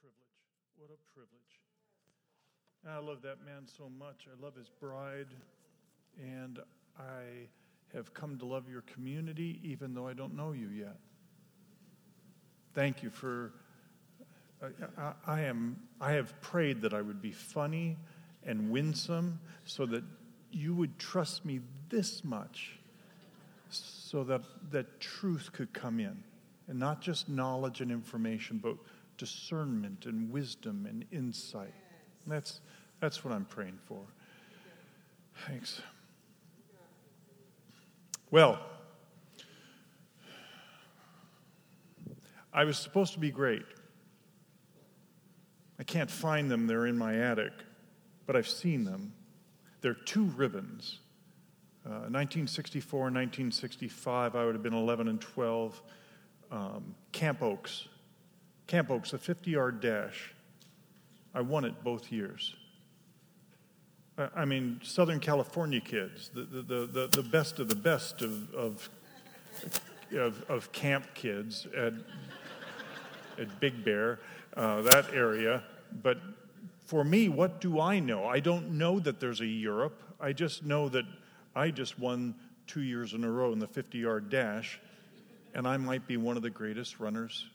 privilege. What a privilege. I love that man so much. I love his bride. And I have come to love your community even though I don't know you yet. Thank you for. I, I, am, I have prayed that I would be funny and winsome so that you would trust me this much so that, that truth could come in. And not just knowledge and information, but discernment and wisdom and insight. And that's, that's what I'm praying for. Thanks. Well, I was supposed to be great. I can't find them, they're in my attic, but I've seen them. They're two ribbons. Uh, 1964 and 1965, I would have been 11 and 12. Um, Camp Oakes. Camp Oakes, a 50 yard dash. I won it both years. I mean, Southern California kids, the, the, the, the best of the best of, of, of, of camp kids at, at Big Bear, uh, that area. But for me, what do I know? I don't know that there's a Europe. I just know that I just won two years in a row in the 50 yard dash, and I might be one of the greatest runners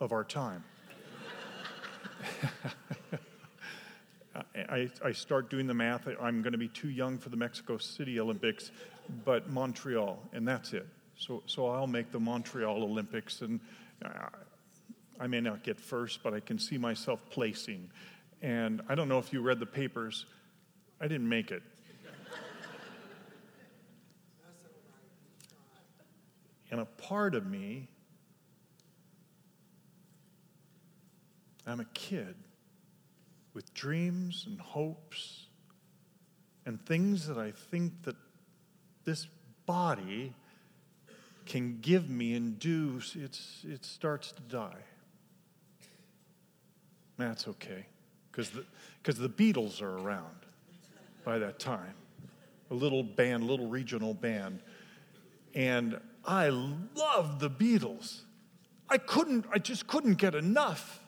of our time. I, I, start doing the math. I'm going to be too young for the Mexico City Olympics, but Montreal, and that's it. So, so I'll make the Montreal Olympics, and uh, I may not get first, but I can see myself placing. And I don't know if you read the papers, I didn't make it. and a part of me, I'm a kid with dreams and hopes and things that I think that this body can give me and do, it's, it starts to die. That's okay, because the, cause the Beatles are around by that time. A little band, little regional band. And I love the Beatles. I couldn't, I just couldn't get enough.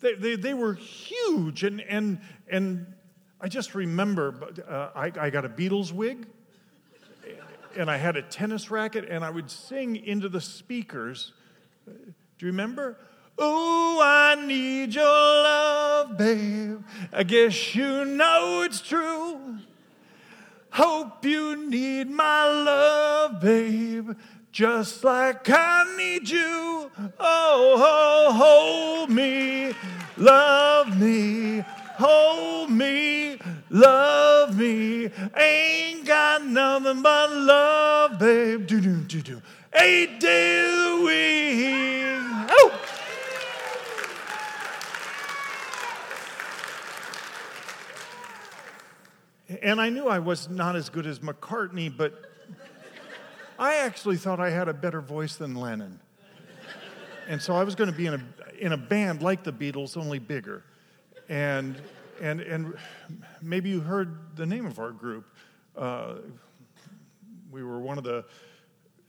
They, they, they were huge. And, and, and I just remember uh, I, I got a Beatles wig and I had a tennis racket and I would sing into the speakers. Do you remember? Oh, I need your love, babe. I guess you know it's true. Hope you need my love, babe just like I need you. Oh, oh, hold me, love me, hold me, love me. Ain't got nothing but love, babe. Do do do do. Eight days a week. Oh. And I knew I was not as good as McCartney, but I actually thought I had a better voice than Lennon. And so I was going to be in a, in a band like the Beatles, only bigger. And, and, and maybe you heard the name of our group. Uh, we were one of the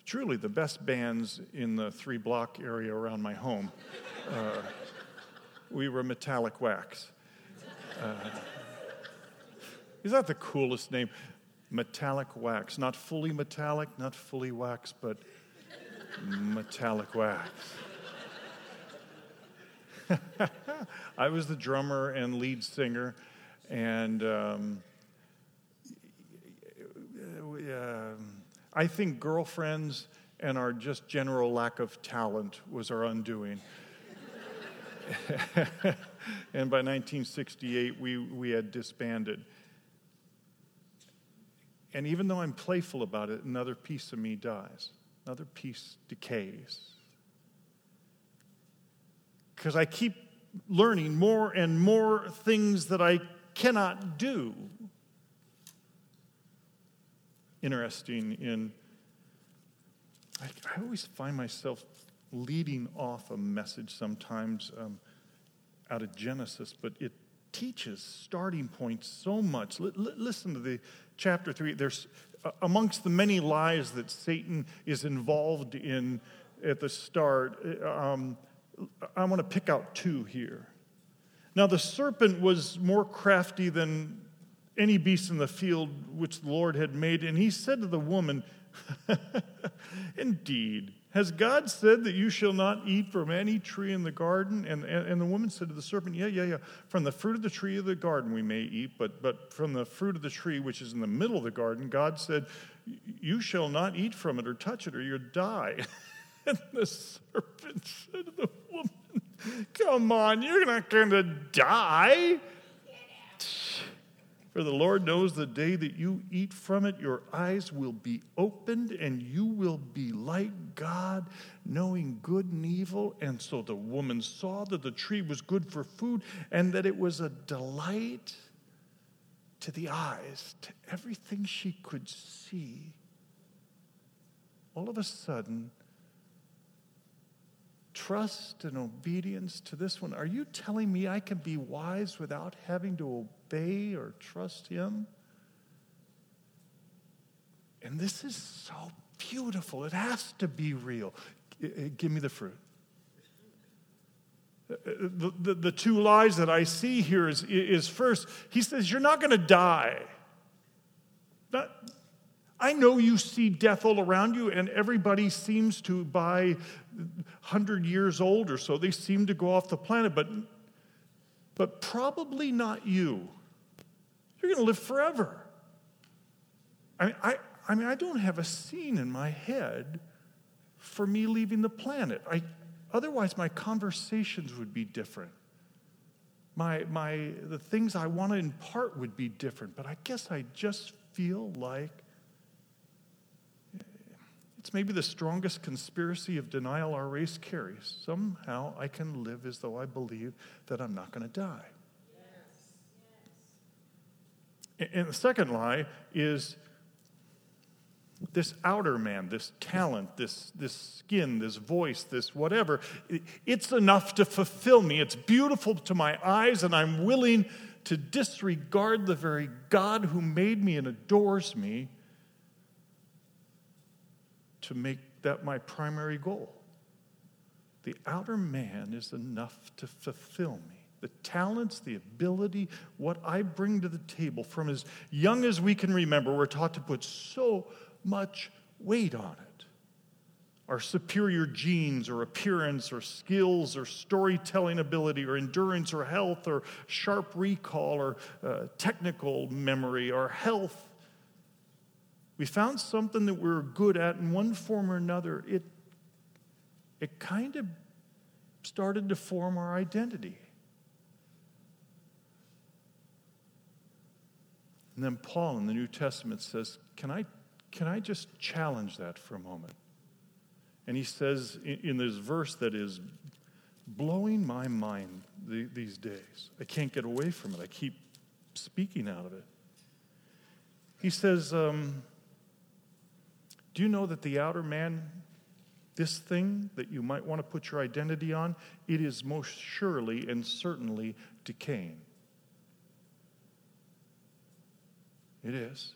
truly the best bands in the three block area around my home. Uh, we were Metallic Wax. Uh, is that the coolest name? Metallic wax. Not fully metallic, not fully wax, but metallic wax. I was the drummer and lead singer, and um, uh, I think girlfriends and our just general lack of talent was our undoing. and by 1968, we, we had disbanded. And even though I'm playful about it, another piece of me dies, another piece decays. Because I keep learning more and more things that I cannot do. Interesting in, I, I always find myself leading off a message sometimes um, out of Genesis, but it teaches starting points so much. L- listen to the chapter 3. There's uh, amongst the many lies that Satan is involved in at the start. Uh, um, I want to pick out two here. Now, the serpent was more crafty than any beast in the field which the Lord had made, and he said to the woman, Indeed, has God said that you shall not eat from any tree in the garden? And, and, and, the woman said to the serpent, Yeah, yeah, yeah. From the fruit of the tree of the garden we may eat, but, but from the fruit of the tree which is in the middle of the garden, God said, You shall not eat from it or touch it or you'll die. and the serpent said to the woman, Come on, you're not going to die. For the Lord knows the day that you eat from it, your eyes will be opened and you will be like God, knowing good and evil. And so the woman saw that the tree was good for food and that it was a delight to the eyes, to everything she could see. All of a sudden, trust and obedience to this one. Are you telling me I can be wise without having to obey? Obey or trust Him. And this is so beautiful. It has to be real. Give me the fruit. Uh, uh, the, the, the two lies that I see here is, is first, he says, You're not going to die. Not, I know you see death all around you, and everybody seems to, by 100 years old or so, they seem to go off the planet, but, but probably not you. You're going to live forever. I mean, I, I mean, I don't have a scene in my head for me leaving the planet. I, otherwise, my conversations would be different. My, my, the things I want to impart would be different. But I guess I just feel like it's maybe the strongest conspiracy of denial our race carries. Somehow I can live as though I believe that I'm not going to die. And the second lie is this outer man, this talent, this, this skin, this voice, this whatever, it's enough to fulfill me. It's beautiful to my eyes, and I'm willing to disregard the very God who made me and adores me to make that my primary goal. The outer man is enough to fulfill me the talents, the ability, what I bring to the table from as young as we can remember, we're taught to put so much weight on it. Our superior genes or appearance or skills or storytelling ability or endurance or health or sharp recall or uh, technical memory or health. We found something that we we're good at in one form or another. It, it kind of started to form our identity. And then Paul in the New Testament says, Can I, can I just challenge that for a moment? And he says in, in this verse that is blowing my mind the, these days, I can't get away from it. I keep speaking out of it. He says, um, Do you know that the outer man, this thing that you might want to put your identity on, it is most surely and certainly decaying? It is.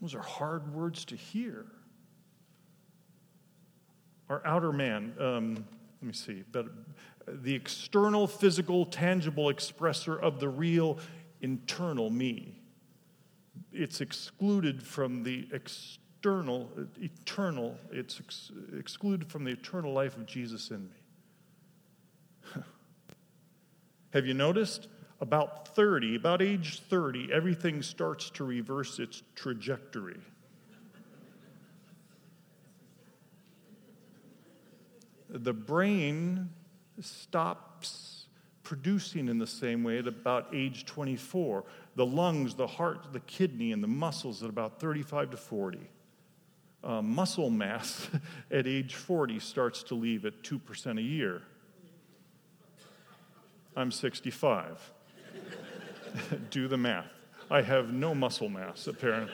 Those are hard words to hear. Our outer man, um, let me see, but the external, physical, tangible expresser of the real internal me. It's excluded from the external, eternal, it's ex- excluded from the eternal life of Jesus in me. Have you noticed? About 30, about age 30, everything starts to reverse its trajectory. The brain stops producing in the same way at about age 24. The lungs, the heart, the kidney, and the muscles at about 35 to 40. Uh, muscle mass at age 40 starts to leave at 2% a year. I'm 65. Do the math. I have no muscle mass, apparently.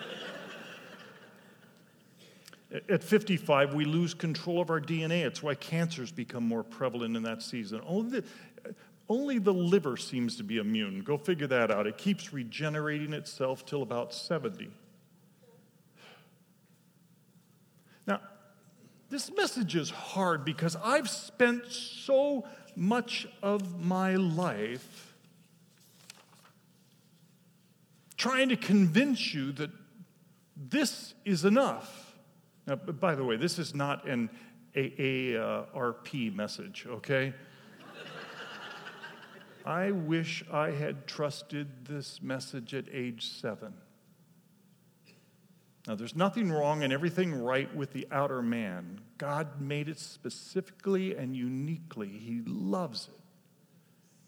At 55, we lose control of our DNA. It's why cancers become more prevalent in that season. Only the, only the liver seems to be immune. Go figure that out. It keeps regenerating itself till about 70. Now, this message is hard because I've spent so much of my life trying to convince you that this is enough. Now, by the way, this is not an AARP message, okay? I wish I had trusted this message at age seven. Now, there's nothing wrong and everything right with the outer man. God made it specifically and uniquely. He loves it.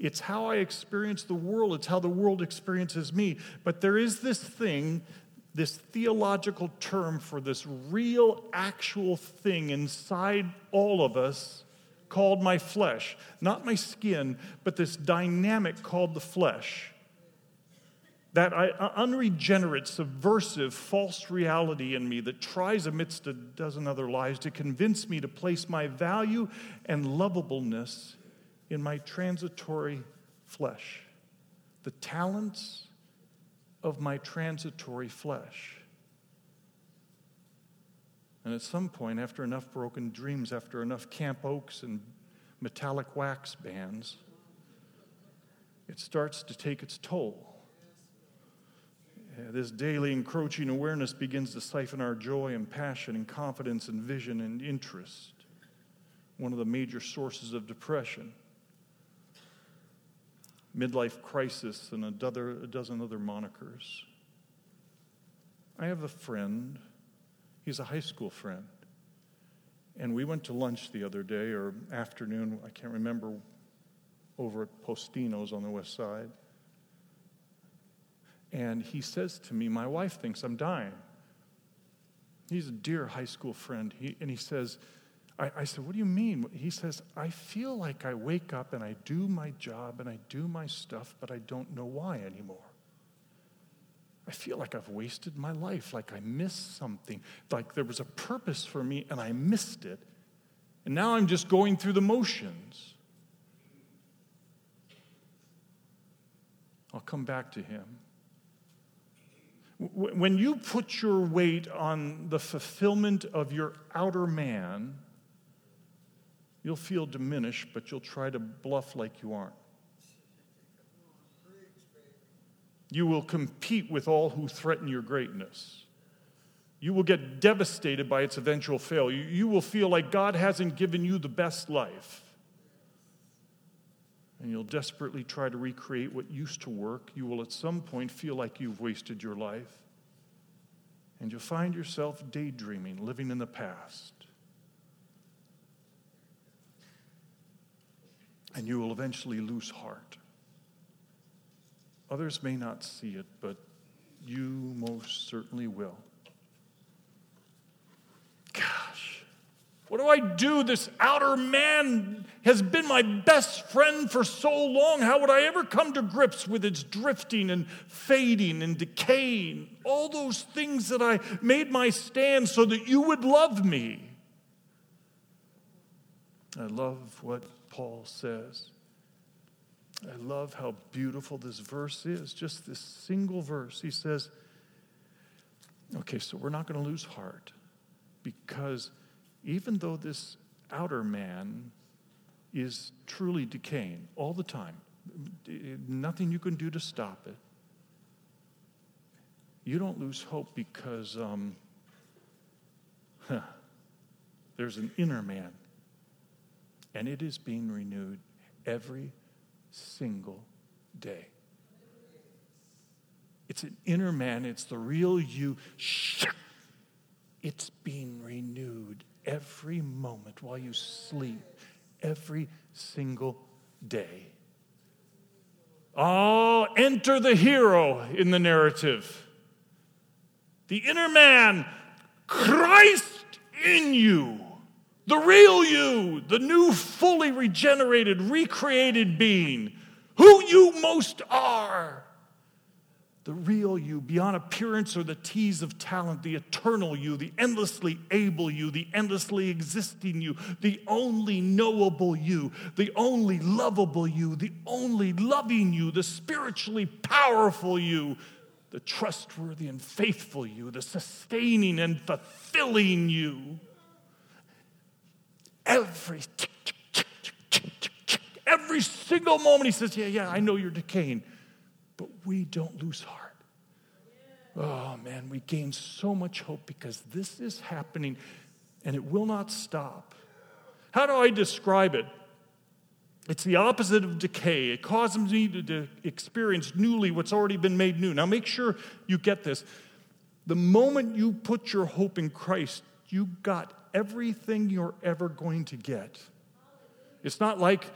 It's how I experience the world, it's how the world experiences me. But there is this thing, this theological term for this real, actual thing inside all of us called my flesh. Not my skin, but this dynamic called the flesh that uh, unregenerate, subversive, false reality in me that tries amidst a dozen other lies to convince me to place my value and lovableness in my transitory flesh, the talents of my transitory flesh. And at some point, after enough broken dreams, after enough Camp Oakes and metallic wax bands, it starts to take its toll. Uh, this daily encroaching awareness begins to siphon our joy and passion and confidence and vision and interest, one of the major sources of depression. Midlife crisis and a dozen other monikers. I have a friend, he's a high school friend. And we went to lunch the other day or afternoon, I can't remember, over at Postino's on the west side. And he says to me, My wife thinks I'm dying. He's a dear high school friend. He, and he says, I, I said, What do you mean? He says, I feel like I wake up and I do my job and I do my stuff, but I don't know why anymore. I feel like I've wasted my life, like I missed something, like there was a purpose for me and I missed it. And now I'm just going through the motions. I'll come back to him. When you put your weight on the fulfillment of your outer man, you'll feel diminished, but you'll try to bluff like you aren't. You will compete with all who threaten your greatness. You will get devastated by its eventual failure. You will feel like God hasn't given you the best life. And you'll desperately try to recreate what used to work. You will at some point feel like you've wasted your life. And you'll find yourself daydreaming, living in the past. And you will eventually lose heart. Others may not see it, but you most certainly will. Gosh, what do I do? This outer man has been my best friend for so long. How would I ever come to grips with its drifting and fading and decaying? All those things that I made my stand so that you would love me. I love what Paul says. I love how beautiful this verse is, just this single verse. He says, okay, so we're not going to lose heart because even though this outer man is truly decaying all the time, nothing you can do to stop it, you don't lose hope because um, huh, there's an inner man, and it is being renewed every single day. It's an inner man, it's the real you. It's being renewed every moment while you sleep, every single day. Oh, enter the hero in the narrative. The inner man, Christ in you, the real you, the new, fully regenerated, recreated being, who you most are the real you, beyond appearance or the tease of talent, the eternal you, the endlessly able you, the endlessly existing you, the only knowable you, the only lovable you, the only loving you, the spiritually powerful you, the trustworthy and faithful you, the sustaining and fulfilling you. Every every single moment he says, Yeah, yeah, I know you're decaying. But we don't lose heart. Oh man, we gain so much hope because this is happening and it will not stop. How do I describe it? It's the opposite of decay. It causes me to, to, experience newly what's already been made new. Now, make sure you get this. The moment you put your hope in Christ, you got everything you're ever going to get. It's not like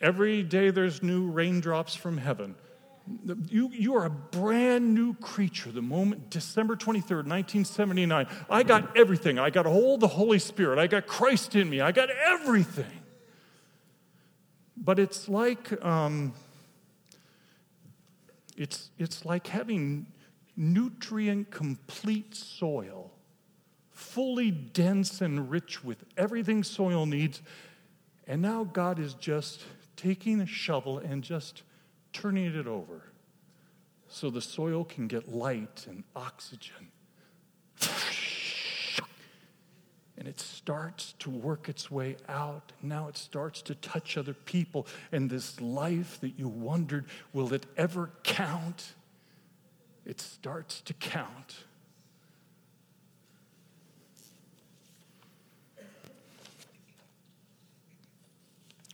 every day there's new raindrops from heaven. You, you are a brand new creature the moment, December 23rd, 1979. I got everything. I got all the Holy Spirit. I got Christ in me. I got everything. But it's like, um, it's, it's like having nutrient complete soil, fully dense and rich with everything soil needs. And now God is just taking a shovel and just turning it over so the soil can get light and oxygen. And it starts to work its way out. Now it starts to touch other people. And this life that you wondered, will it ever count? It starts to count.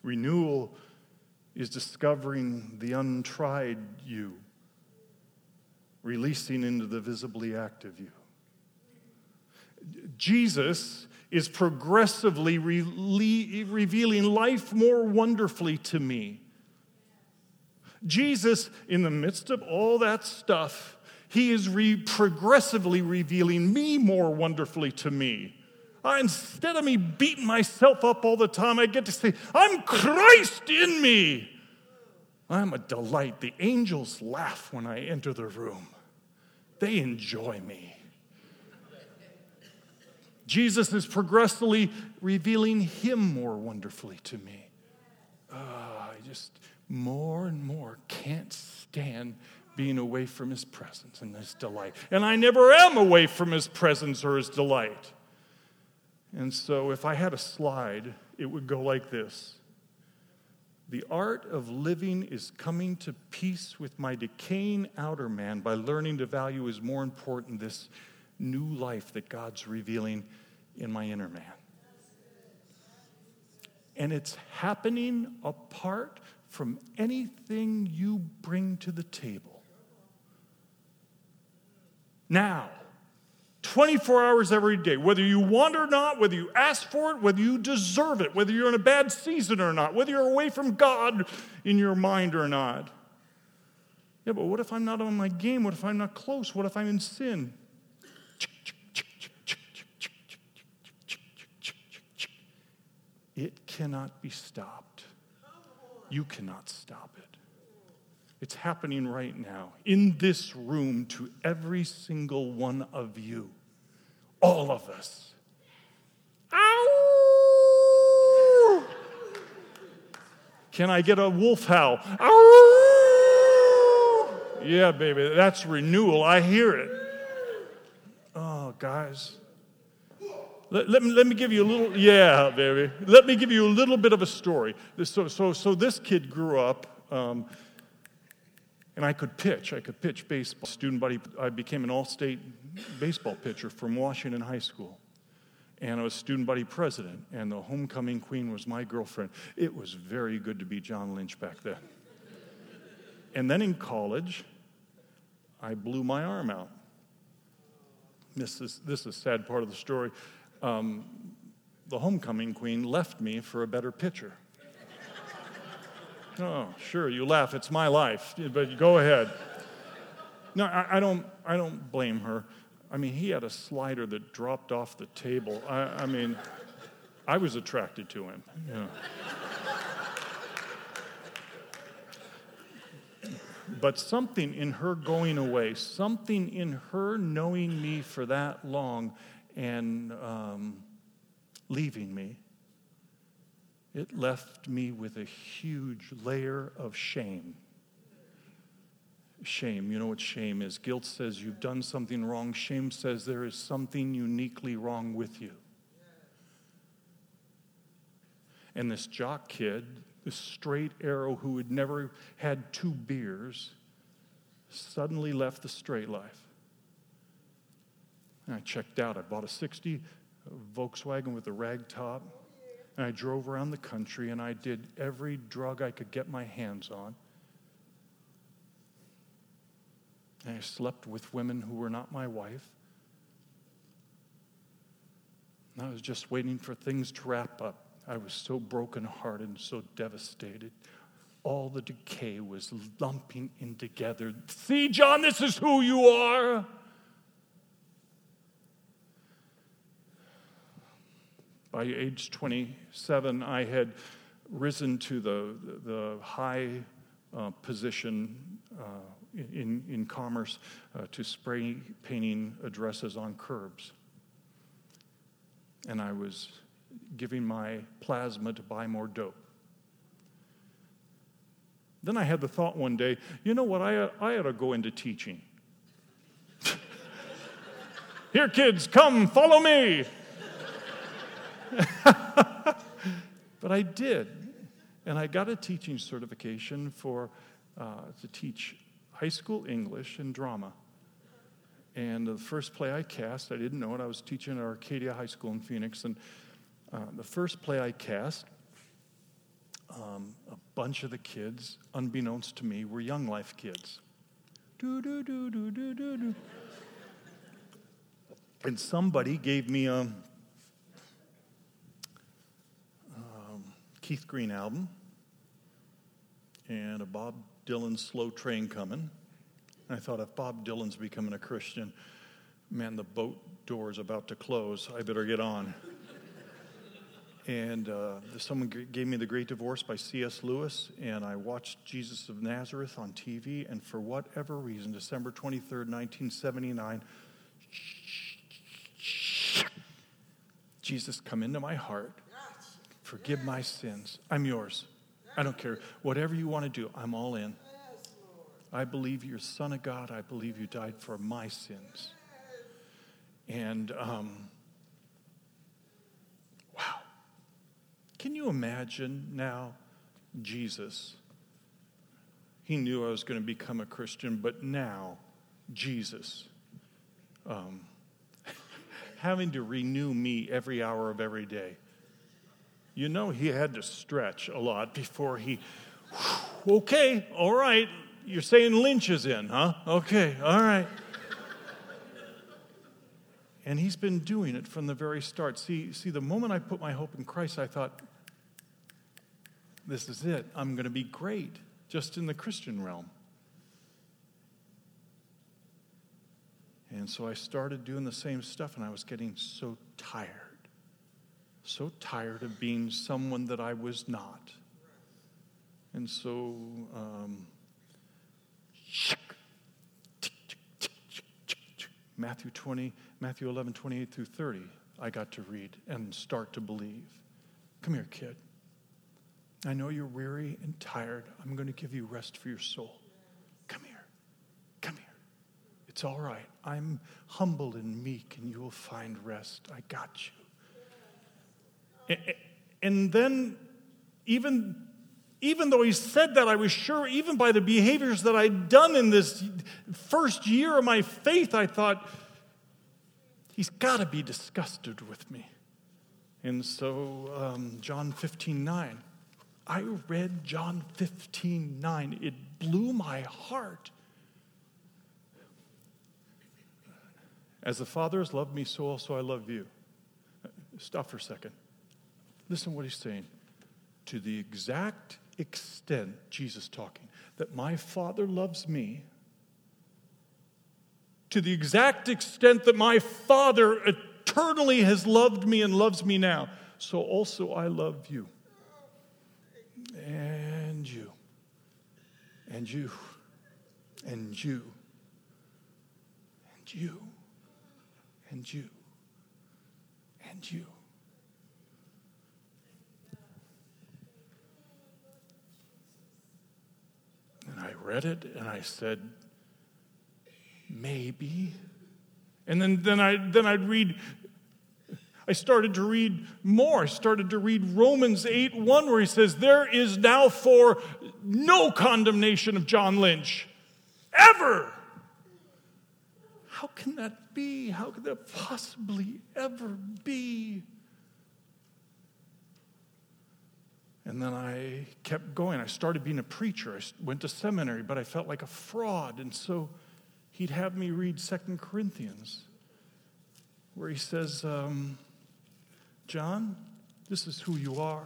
Renewal is discovering the untried you, releasing into the visibly active you. Jesus is progressively re- revealing life more wonderfully to me. Jesus, in the midst of all that stuff, he is re- progressively revealing me more wonderfully to me. Uh, instead of me beating myself up all the time, I get to say, I'm Christ in me. I'm a delight. The angels laugh when I enter the room, they enjoy me. Jesus is progressively revealing him more wonderfully to me. Uh, I just more and more can't stand being away from his presence and his delight. And I never am away from his presence or his delight. And so if I had a slide, it would go like this The art of living is coming to peace with my decaying outer man by learning to value is more important this new life that God's revealing in my inner man. And it's happening apart from anything you bring to the table. Now, 24 hours every day, whether you want or not, whether you ask for it, whether you deserve it, whether you're in a bad season or not, whether you're away from God in your mind or not. Yeah, but what if I'm not on my game? What if I'm not close? What if I'm in sin? It cannot be stopped. You cannot stop it. It's happening right now in this room to every single one of you. All of us. Ow! Can I get a wolf howl? Ow! Yeah, baby, that's renewal. I hear it. Oh, guys. Let, let, me, let me give you a little, yeah, baby. Let me give you a little bit of a story. So, so, so this kid grew up. Um, and I could pitch. I could pitch baseball. Student body, I became an all state baseball pitcher from Washington High School. And I was student body president, and the homecoming queen was my girlfriend. It was very good to be John Lynch back then. And then in college, I blew my arm out. This is, this is a sad part of the story. Um, the homecoming queen left me for a better pitcher. Oh, sure, you laugh. It's my life, but go ahead. No, I, I don't, I don't blame her. I mean, he had a slider that dropped off the table. I, I mean, I was attracted to him. Yeah. but something in her going away, something in her knowing me for that long and um, leaving me, it left me with a huge layer of shame. Shame, you know what shame is? Guilt says you've done something wrong. Shame says there is something uniquely wrong with you. And this jock kid, this straight arrow who had never had two beers, suddenly left the straight life. And I checked out. I bought a 60 Volkswagen with a rag top. And I drove around the country and I did every drug I could get my hands on. And I slept with women who were not my wife. And I was just waiting for things to wrap up. I was so brokenhearted so devastated. All the decay was lumping in together. See, John, this is who you are. By age 27, I had risen to the, the high uh, position uh, in, in commerce uh, to spray painting addresses on curbs. And I was giving my plasma to buy more dope. Then I had the thought one day, you know what, I, I ought to go into teaching. Here, kids, come, follow me. but I did. And I got a teaching certification for, uh, to teach high school English and drama. And the first play I cast, I didn't know it, I was teaching at Arcadia High School in Phoenix. And uh, the first play I cast, um, a bunch of the kids, unbeknownst to me, were Young Life kids. Do, do, do, do, do, do, do. And somebody gave me a um, Keith Green album and a Bob Dylan Slow Train Coming. And I thought, if Bob Dylan's becoming a Christian, man, the boat door is about to close. I better get on. and uh, someone gave me The Great Divorce by C.S. Lewis, and I watched Jesus of Nazareth on TV, and for whatever reason, December 23rd, 1979, Jesus, come into my heart, forgive my sins. I'm yours. I don't care. Whatever you want to do, I'm all in. I believe you're Son of God. I believe you died for my sins. And um, wow. Can you imagine now Jesus? He knew I was going to become a Christian, but now Jesus um, having to renew me every hour of every day. You know, he had to stretch a lot before he, okay, all right, you're saying Lynch is in, huh? Okay, all right. and he's been doing it from the very start. See, see, the moment I put my hope in Christ, I thought, this is it. I'm going to be great just in the Christian realm. And so I started doing the same stuff, and I was getting so tired so tired of being someone that I was not. And so, um, Matthew 20, Matthew 11, 28 through 30, I got to read and start to believe. Come here, kid. I know you're weary and tired. I'm going to give you rest for your soul. Come here. Come here. It's all right. I'm humble and meek, and you will find rest. I got you. And then, even, even though he said that, I was sure, even by the behaviors that I'd done in this first year of my faith, I thought, he's got to be disgusted with me. And so, um, John 15 9, I read John 15 9. It blew my heart. As the Father has loved me, so also I love you. Stop for a second. Listen to what he's saying. To the exact extent, Jesus talking, that my Father loves me, to the exact extent that my Father eternally has loved me and loves me now, so also I love you. And you. And you. And you. And you. And you. And you. And I read it and I said, maybe. And then, then, I, then I'd read, I started to read more. I started to read Romans 8 1, where he says, There is now for no condemnation of John Lynch, ever. How can that be? How could that possibly ever be? And then I kept going. I started being a preacher. I went to seminary, but I felt like a fraud. And so he'd have me read Second Corinthians, where he says, um, John, this is who you are.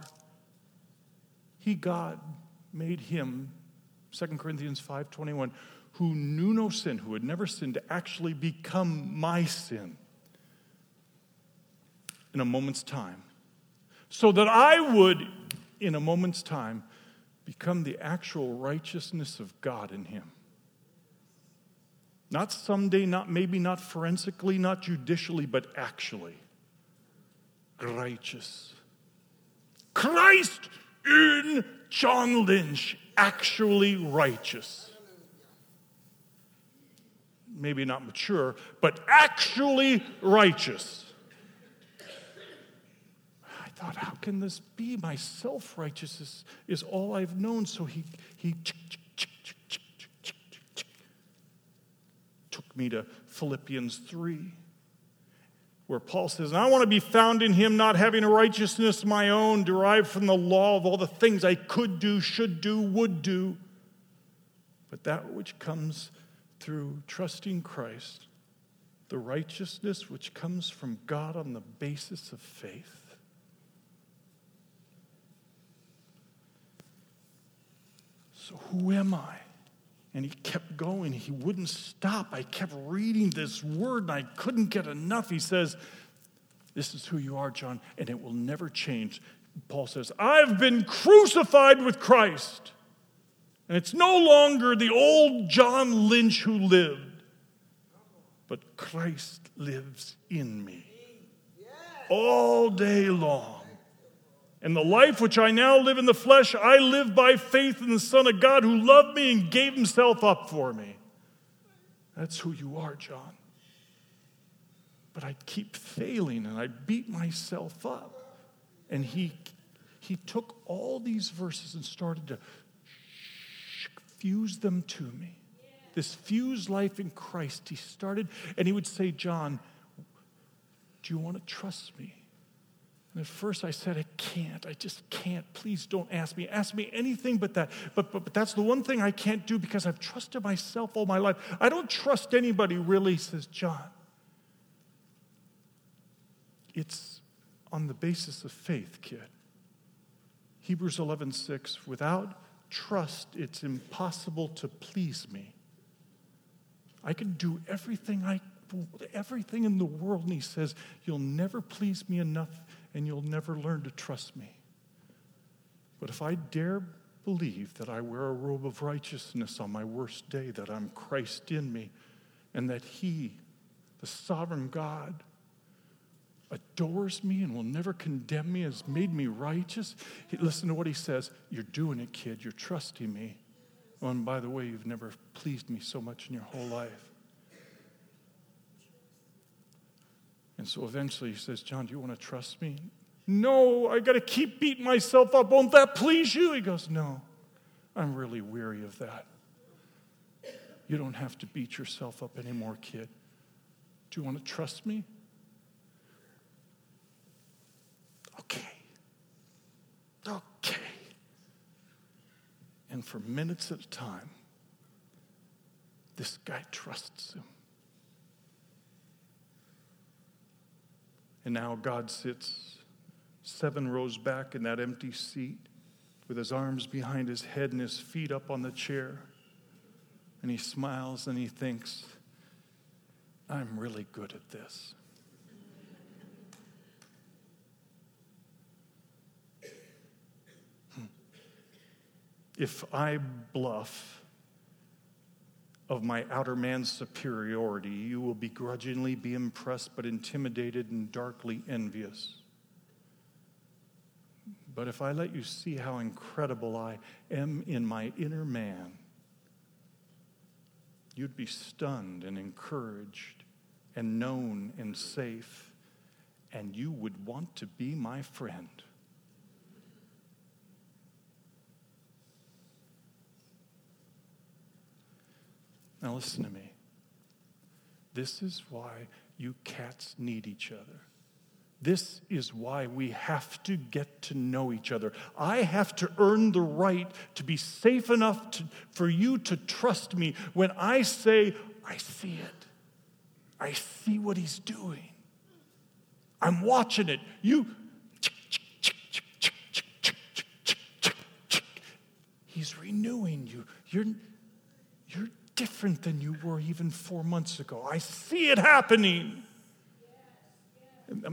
He, God, made him, 2 Corinthians 5.21, who knew no sin, who had never sinned, to actually become my sin in a moment's time, so that I would in a moment's time, become the actual righteousness of God in him. Not someday, not maybe, not forensically, not judicially, but actually righteous. Christ in John Lynch, actually righteous. Maybe not mature, but actually righteous thought, how can this be? My self righteousness is all I've known. So he, he took me to Philippians 3, where Paul says, I want to be found in him, not having a righteousness of my own, derived from the law of all the things I could do, should do, would do, but that which comes through trusting Christ, the righteousness which comes from God on the basis of faith. So, who am I? And he kept going. He wouldn't stop. I kept reading this word and I couldn't get enough. He says, This is who you are, John, and it will never change. Paul says, I've been crucified with Christ. And it's no longer the old John Lynch who lived, but Christ lives in me all day long. And the life which I now live in the flesh, I live by faith in the Son of God who loved me and gave himself up for me. That's who you are, John. But I keep failing and I beat myself up. And he, he took all these verses and started to fuse them to me. This fused life in Christ, he started, and he would say, John, do you want to trust me? And at first I said, I can't. I just can't. Please don't ask me. Ask me anything but that. But, but, but that's the one thing I can't do because I've trusted myself all my life. I don't trust anybody really, says John. It's on the basis of faith, kid. Hebrews 11, 6, without trust, it's impossible to please me. I can do everything I everything in the world, and he says, You'll never please me enough and you'll never learn to trust me. But if I dare believe that I wear a robe of righteousness on my worst day, that I'm Christ in me, and that He, the sovereign God, adores me and will never condemn me, has made me righteous. Listen to what He says You're doing it, kid. You're trusting me. Oh, and by the way, you've never pleased me so much in your whole life. And so eventually he says, John, do you want to trust me? No, I got to keep beating myself up. Won't that please you? He goes, No, I'm really weary of that. You don't have to beat yourself up anymore, kid. Do you want to trust me? Okay. Okay. And for minutes at a time, this guy trusts him. And now God sits seven rows back in that empty seat with his arms behind his head and his feet up on the chair. And he smiles and he thinks, I'm really good at this. Hmm. If I bluff, of my outer man's superiority, you will begrudgingly be impressed, but intimidated and darkly envious. But if I let you see how incredible I am in my inner man, you'd be stunned and encouraged and known and safe. and you would want to be my friend. Now, listen to me. This is why you cats need each other. This is why we have to get to know each other. I have to earn the right to be safe enough to, for you to trust me when I say, I see it. I see what he's doing. I'm watching it. You. He's renewing you. You're, different than you were even four months ago. I see it happening.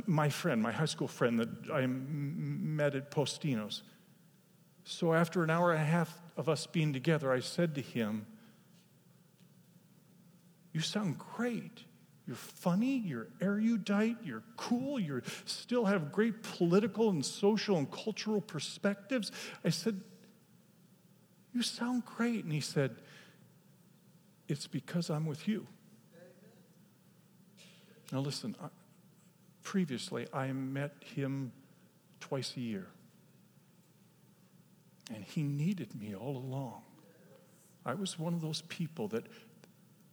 My friend, my high school friend that I met at Postino's. So after an hour and a half of us being together, I said to him, You sound great. You're funny, you're erudite, you're cool, you still have great political and social and cultural perspectives. I said, You sound great. And he said, It's because I'm with you. Now, listen, previously I met him twice a year, and he needed me all along. I was one of those people that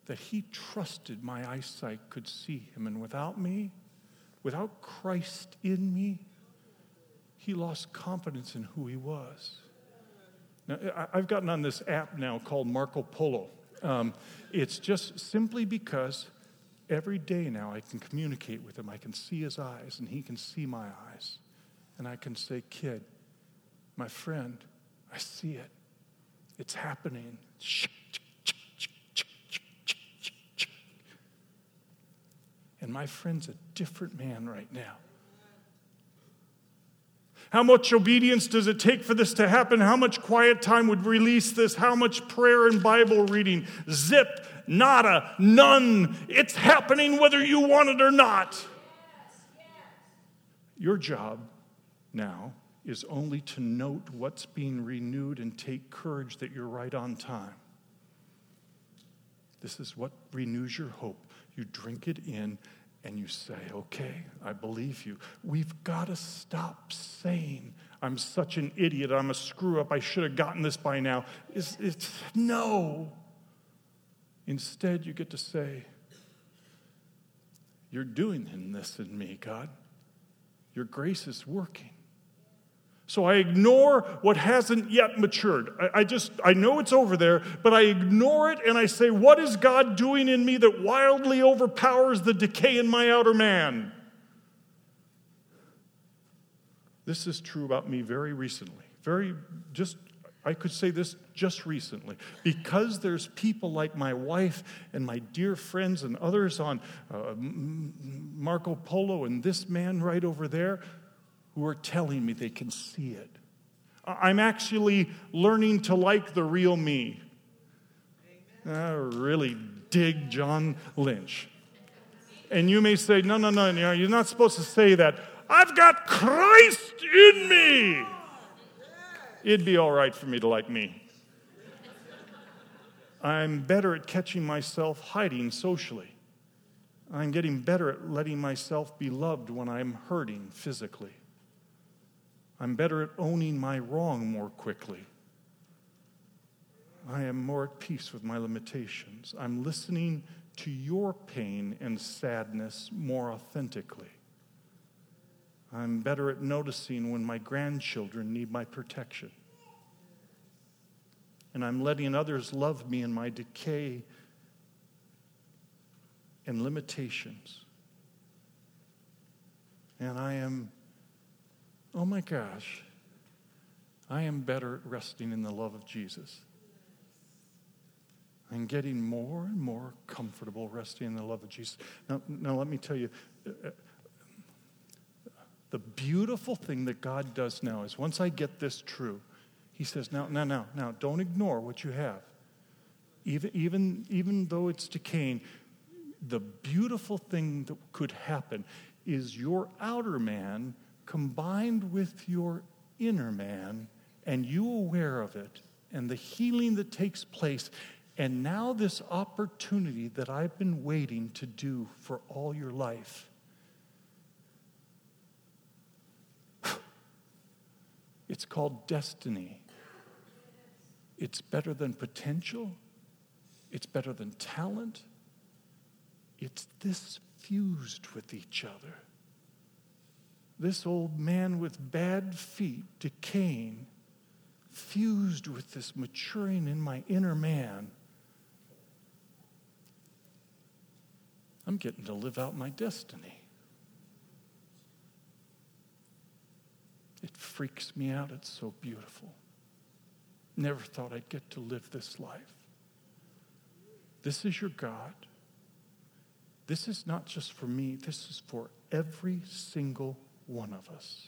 that he trusted my eyesight could see him. And without me, without Christ in me, he lost confidence in who he was. Now, I've gotten on this app now called Marco Polo. Um, it's just simply because every day now I can communicate with him. I can see his eyes, and he can see my eyes. And I can say, Kid, my friend, I see it. It's happening. And my friend's a different man right now. How much obedience does it take for this to happen? How much quiet time would release this? How much prayer and Bible reading? Zip, nada, none. It's happening whether you want it or not. Your job now is only to note what's being renewed and take courage that you're right on time. This is what renews your hope. You drink it in and you say, Okay, I believe you. We've got to stop saying, I'm such an idiot, I'm a screw up, I should have gotten this by now. It's, it's no. Instead, you get to say, You're doing this in me, God. Your grace is working. So I ignore what hasn't yet matured. I, I, just, I know it's over there, but I ignore it and I say, What is God doing in me that wildly overpowers the decay in my outer man? This is true about me very recently. Very, just, I could say this just recently. Because there's people like my wife and my dear friends and others on uh, Marco Polo and this man right over there who are telling me they can see it. I'm actually learning to like the real me. I really dig John Lynch. And you may say, no, no, no, you're not supposed to say that. I've got Christ in me. It'd be all right for me to like me. I'm better at catching myself hiding socially. I'm getting better at letting myself be loved when I'm hurting physically. I'm better at owning my wrong more quickly. I am more at peace with my limitations. I'm listening to your pain and sadness more authentically. I'm better at noticing when my grandchildren need my protection. And I'm letting others love me in my decay and limitations. And I am oh my gosh, I am better at resting in the love of Jesus. I'm getting more and more comfortable resting in the love of Jesus. Now, now let me tell you uh, uh, the beautiful thing that God does now is once I get this true, He says, now, now, now, now, don't ignore what you have. Even, even, even though it's decaying, the beautiful thing that could happen is your outer man combined with your inner man and you aware of it and the healing that takes place, and now this opportunity that I've been waiting to do for all your life. It's called destiny. It's better than potential. It's better than talent. It's this fused with each other. This old man with bad feet, decaying, fused with this maturing in my inner man. I'm getting to live out my destiny. It freaks me out. It's so beautiful. Never thought I'd get to live this life. This is your God. This is not just for me, this is for every single one of us.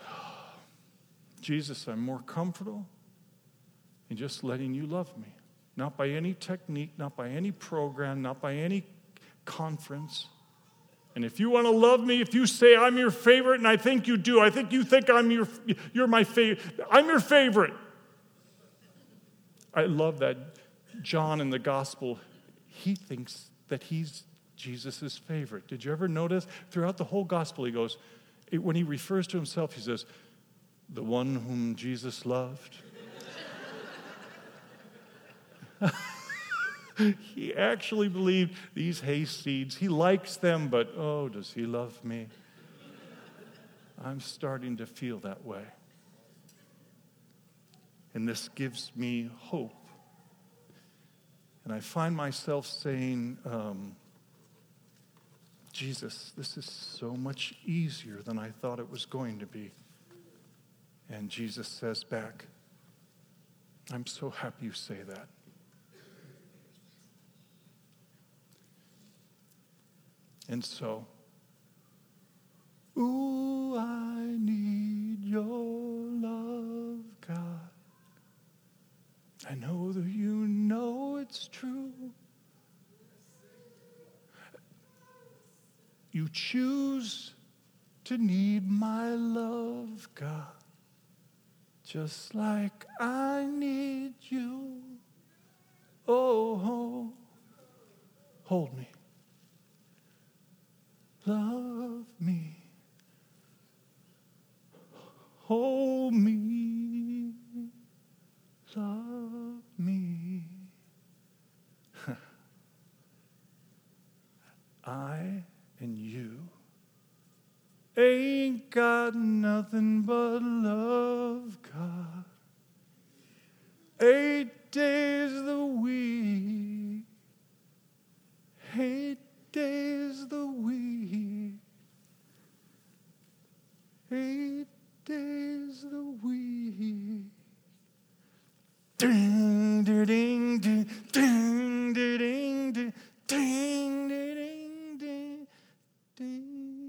Jesus, I'm more comfortable in just letting you love me. Not by any technique, not by any program, not by any conference. And if you want to love me, if you say I'm your favorite, and I think you do, I think you think I'm your, you're my favorite, I'm your favorite. I love that John in the gospel, he thinks that he's Jesus' favorite. Did you ever notice? Throughout the whole gospel, he goes, when he refers to himself, he says, the one whom Jesus loved. he actually believed these hayseeds. He likes them, but oh, does he love me? I'm starting to feel that way. And this gives me hope. And I find myself saying, um, Jesus, this is so much easier than I thought it was going to be. And Jesus says back, I'm so happy you say that. And so, ooh, I need your love, God. I know that you know it's true. You choose to need my love, God, just like I need you. Oh, hold me love me, hold me, love me. I and you. Ain't got nothing but love, God. Eight days the week. Eight days the week. Eight days the week. Ding, ding, ding, ding, ding, ding, ding, ding, ding ding.